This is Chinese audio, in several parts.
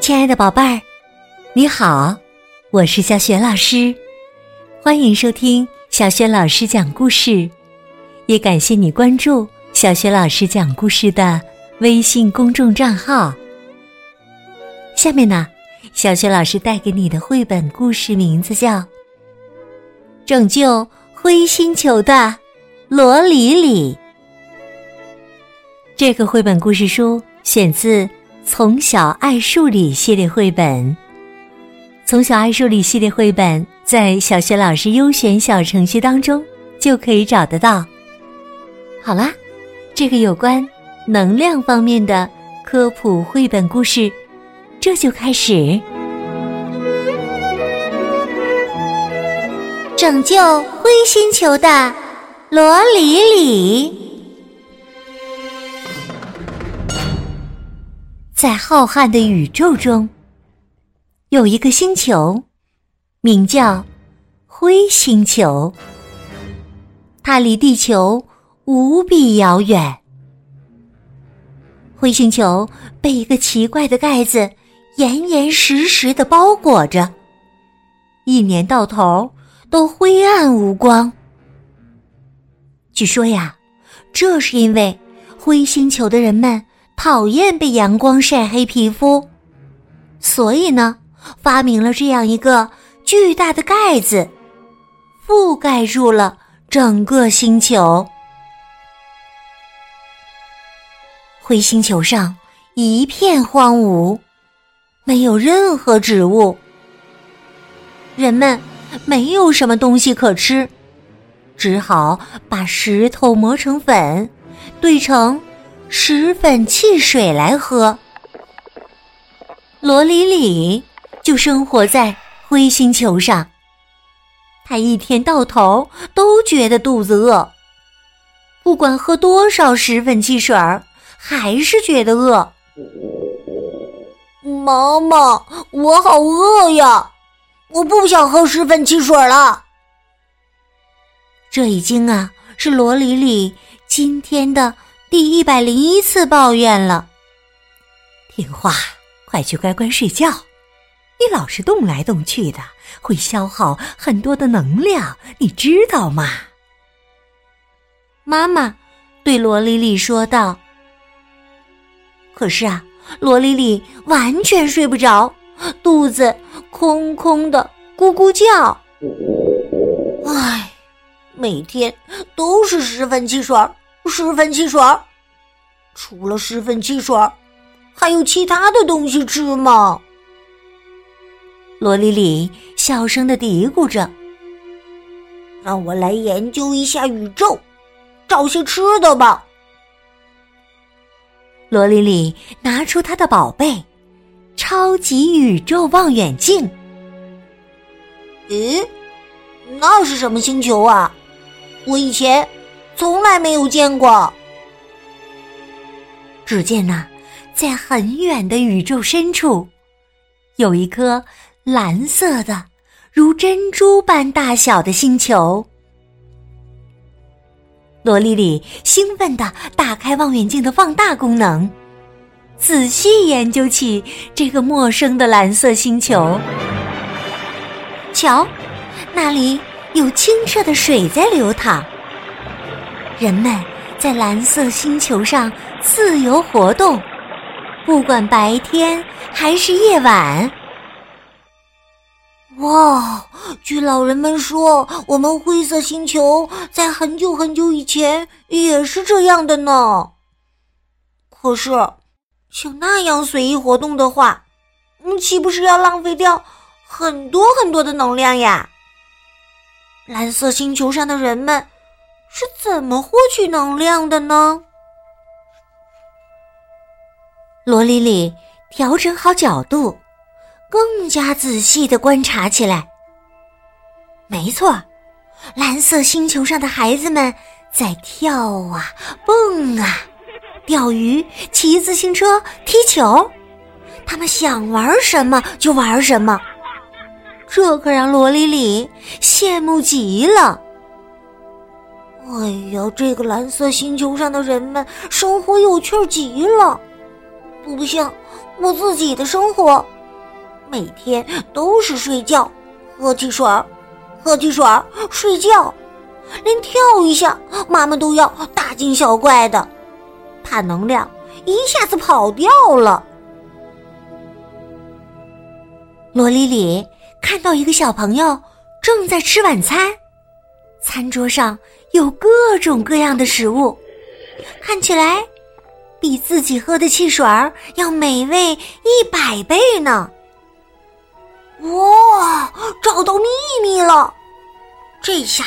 亲爱的宝贝儿，你好，我是小雪老师，欢迎收听小雪老师讲故事，也感谢你关注小雪老师讲故事的微信公众账号。下面呢，小雪老师带给你的绘本故事名字叫《拯救灰星球的罗里里》。这个绘本故事书选自。从小爱数理系列绘本，从小爱数理系列绘本在小学老师优选小程序当中就可以找得到。好啦，这个有关能量方面的科普绘本故事，这就开始。拯救灰星球的罗里里。在浩瀚的宇宙中，有一个星球，名叫灰星球。它离地球无比遥远。灰星球被一个奇怪的盖子严严实实的包裹着，一年到头都灰暗无光。据说呀，这是因为灰星球的人们。讨厌被阳光晒黑皮肤，所以呢，发明了这样一个巨大的盖子，覆盖住了整个星球。灰星球上一片荒芜，没有任何植物，人们没有什么东西可吃，只好把石头磨成粉，兑成。石粉汽水来喝。罗里里就生活在灰星球上，他一天到头都觉得肚子饿，不管喝多少石粉汽水儿，还是觉得饿。妈妈，我好饿呀！我不想喝石粉汽水了。这已经啊，是罗里里今天的。第一百零一次抱怨了。听话，快去乖乖睡觉。你老是动来动去的，会消耗很多的能量，你知道吗？妈妈对罗莉莉说道。可是啊，罗莉莉完全睡不着，肚子空空的，咕咕叫。唉，每天都是十分汽水。十分汽水，除了十分汽水，还有其他的东西吃吗？罗里里小声的嘀咕着：“让我来研究一下宇宙，找些吃的吧。”罗里里拿出她的宝贝——超级宇宙望远镜。咦，那是什么星球啊？我以前……从来没有见过。只见呐，在很远的宇宙深处，有一颗蓝色的、如珍珠般大小的星球。罗丽丽兴奋地打开望远镜的放大功能，仔细研究起这个陌生的蓝色星球。瞧，那里有清澈的水在流淌。人们在蓝色星球上自由活动，不管白天还是夜晚。哇！据老人们说，我们灰色星球在很久很久以前也是这样的呢。可是，像那样随意活动的话，嗯，岂不是要浪费掉很多很多的能量呀？蓝色星球上的人们。是怎么获取能量的呢？罗丽丽调整好角度，更加仔细的观察起来。没错，蓝色星球上的孩子们在跳啊、蹦啊、钓鱼、骑自行车、踢球，他们想玩什么就玩什么，这可让罗丽丽羡慕极了。哎呀，这个蓝色星球上的人们生活有趣极了。不像我自己的生活，每天都是睡觉、喝汽水、喝汽水、睡觉，连跳一下妈妈都要大惊小怪的，怕能量一下子跑掉了。罗莉莉看到一个小朋友正在吃晚餐，餐桌上有各种各样的食物，看起来比自己喝的汽水儿要美味一百倍呢。哇，找到秘密了！这下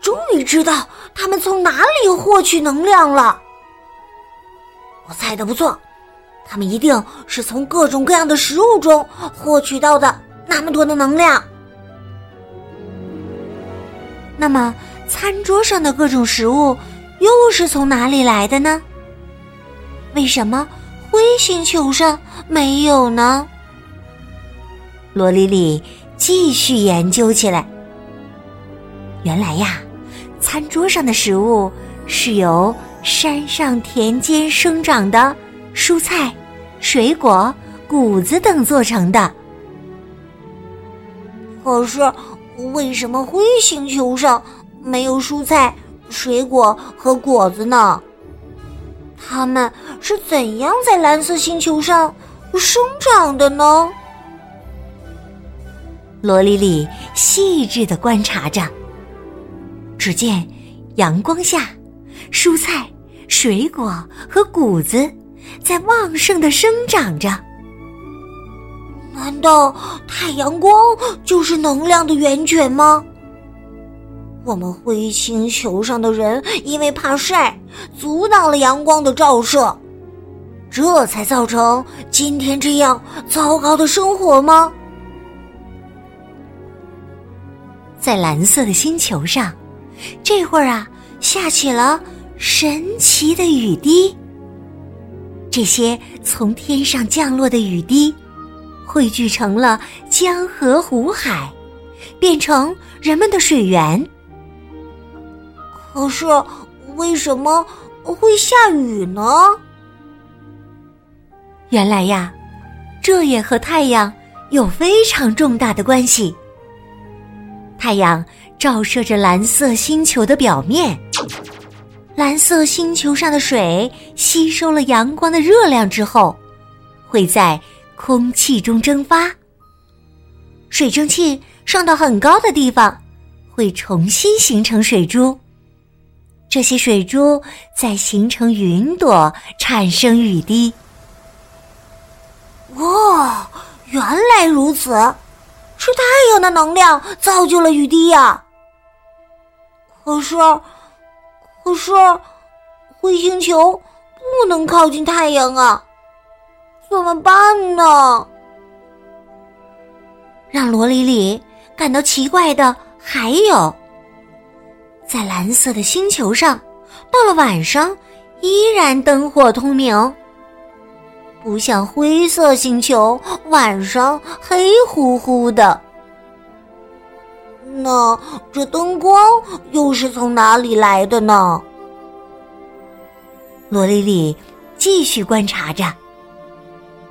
终于知道他们从哪里获取能量了。我猜的不错。他们一定是从各种各样的食物中获取到的那么多的能量。那么，餐桌上的各种食物又是从哪里来的呢？为什么灰星球上没有呢？罗丽丽继续研究起来。原来呀，餐桌上的食物是由山上田间生长的。蔬菜、水果、谷子等做成的。可是，为什么灰星球上没有蔬菜、水果和果子呢？它们是怎样在蓝色星球上生长的呢？罗里里细致的观察着，只见阳光下，蔬菜、水果和谷子。在旺盛的生长着。难道太阳光就是能量的源泉吗？我们灰星球上的人因为怕晒，阻挡了阳光的照射，这才造成今天这样糟糕的生活吗？在蓝色的星球上，这会儿啊，下起了神奇的雨滴。这些从天上降落的雨滴，汇聚成了江河湖海，变成人们的水源。可是，为什么会下雨呢？原来呀，这也和太阳有非常重大的关系。太阳照射着蓝色星球的表面。蓝色星球上的水吸收了阳光的热量之后，会在空气中蒸发。水蒸气上到很高的地方，会重新形成水珠。这些水珠再形成云朵，产生雨滴。哇，原来如此，是太阳的能量造就了雨滴呀！可是。可是，灰星球不能靠近太阳啊，怎么办呢？让罗里里感到奇怪的还有，在蓝色的星球上，到了晚上依然灯火通明，不像灰色星球晚上黑乎乎的。那这灯光又是从哪里来的呢？罗丽丽继续观察着。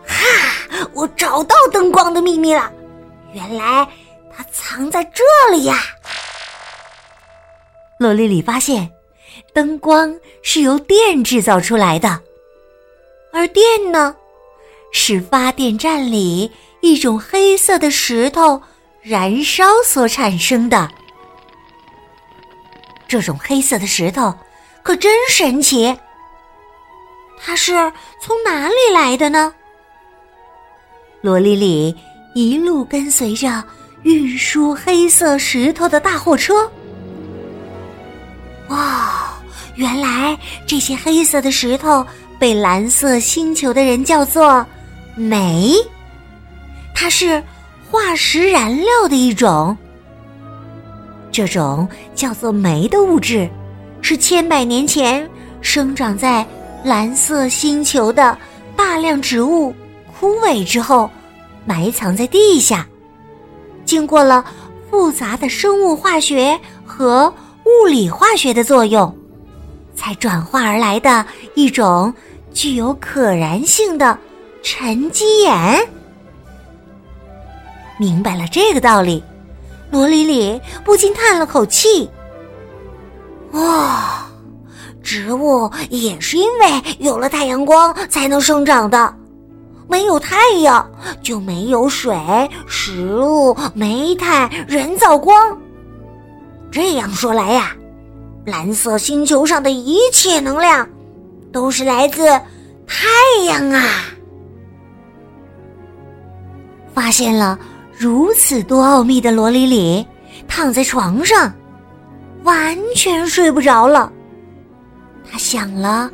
哈，我找到灯光的秘密了！原来它藏在这里呀！罗丽丽发现，灯光是由电制造出来的，而电呢，是发电站里一种黑色的石头。燃烧所产生的这种黑色的石头可真神奇，它是从哪里来的呢？罗丽丽一路跟随着运输黑色石头的大货车。原来这些黑色的石头被蓝色星球的人叫做煤，它是。化石燃料的一种，这种叫做煤的物质，是千百年前生长在蓝色星球的大量植物枯萎之后，埋藏在地下，经过了复杂的生物化学和物理化学的作用，才转化而来的一种具有可燃性的沉积岩。明白了这个道理，罗里里不禁叹了口气：“哇，植物也是因为有了太阳光才能生长的，没有太阳就没有水、食物、煤炭、人造光。这样说来呀，蓝色星球上的一切能量都是来自太阳啊！发现了。”如此多奥秘的罗里里躺在床上，完全睡不着了。他想了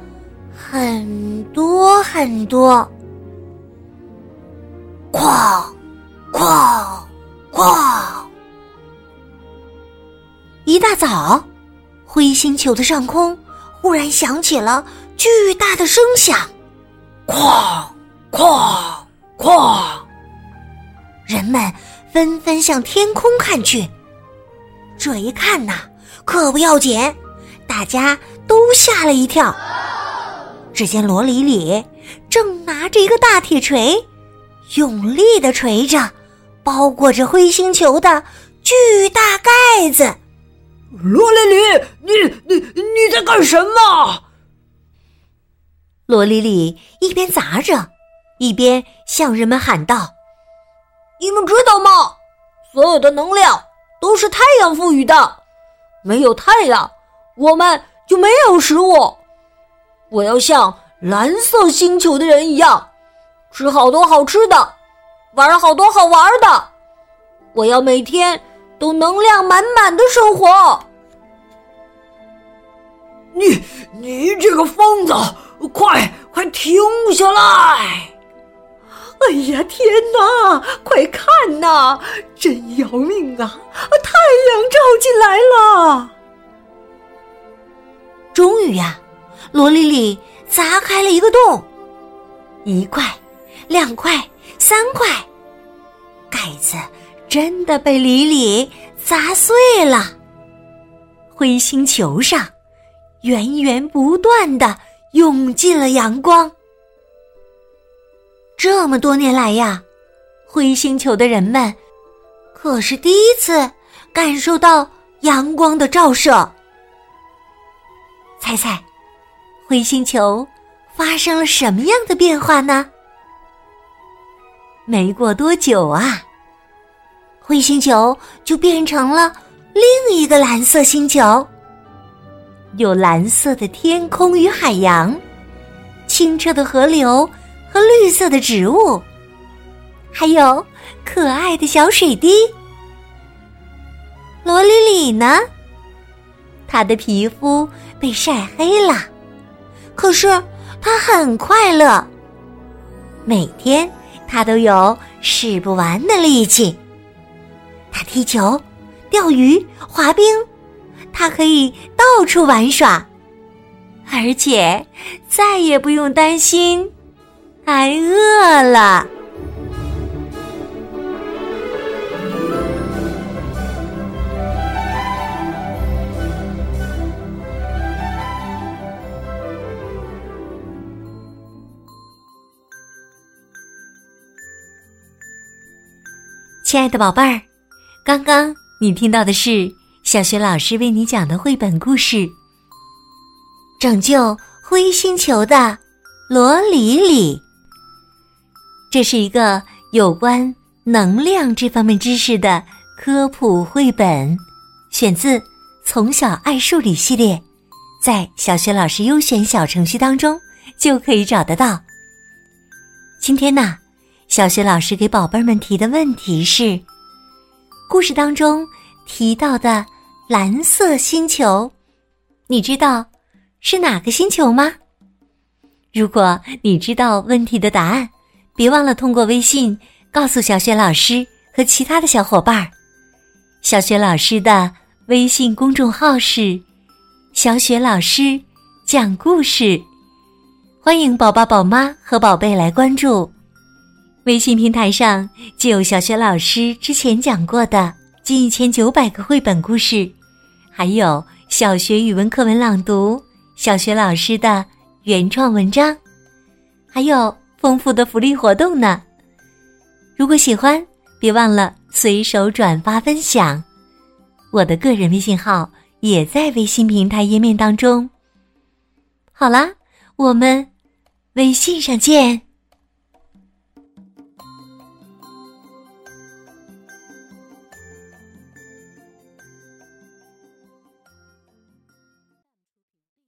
很多很多。哐，哐，哐！一大早，灰星球的上空忽然响起了巨大的声响，哐，哐，哐！人们纷纷向天空看去，这一看呐，可不要紧，大家都吓了一跳。只见罗里里正拿着一个大铁锤，用力的锤着包裹着灰星球的巨大盖子。罗丽丽，你你你在干什么？罗丽丽一边砸着，一边向人们喊道。你们知道吗？所有的能量都是太阳赋予的，没有太阳，我们就没有食物。我要像蓝色星球的人一样，吃好多好吃的，玩好多好玩的。我要每天都能量满满的生活。你你这个疯子，快快停下来！哎呀，天哪！快看呐，真要命啊！太阳照进来了。终于呀，罗丽丽砸开了一个洞，一块、两块、三块，盖子真的被里里砸碎了。灰星球上，源源不断的涌进了阳光。这么多年来呀，灰星球的人们可是第一次感受到阳光的照射。猜猜，灰星球发生了什么样的变化呢？没过多久啊，灰星球就变成了另一个蓝色星球，有蓝色的天空与海洋，清澈的河流。和绿色的植物，还有可爱的小水滴。罗里里呢？他的皮肤被晒黑了，可是他很快乐。每天他都有使不完的力气。他踢球、钓鱼、滑冰，他可以到处玩耍，而且再也不用担心。挨饿了，亲爱的宝贝儿，刚刚你听到的是小学老师为你讲的绘本故事《拯救灰星球的罗里里》。这是一个有关能量这方面知识的科普绘本，选自《从小爱数理》系列，在小学老师优选小程序当中就可以找得到。今天呢，小学老师给宝贝们提的问题是：故事当中提到的蓝色星球，你知道是哪个星球吗？如果你知道问题的答案。别忘了通过微信告诉小雪老师和其他的小伙伴儿。小雪老师的微信公众号是“小雪老师讲故事”，欢迎宝宝、宝妈和宝贝来关注。微信平台上就有小学老师之前讲过的近一千九百个绘本故事还有小学语文课文朗读小学老师的原创文章还有丰富的福利活动呢。如果喜欢别忘了随手转发分享我的个人微信号也在微信平台页面当中。好啦我们微信上见。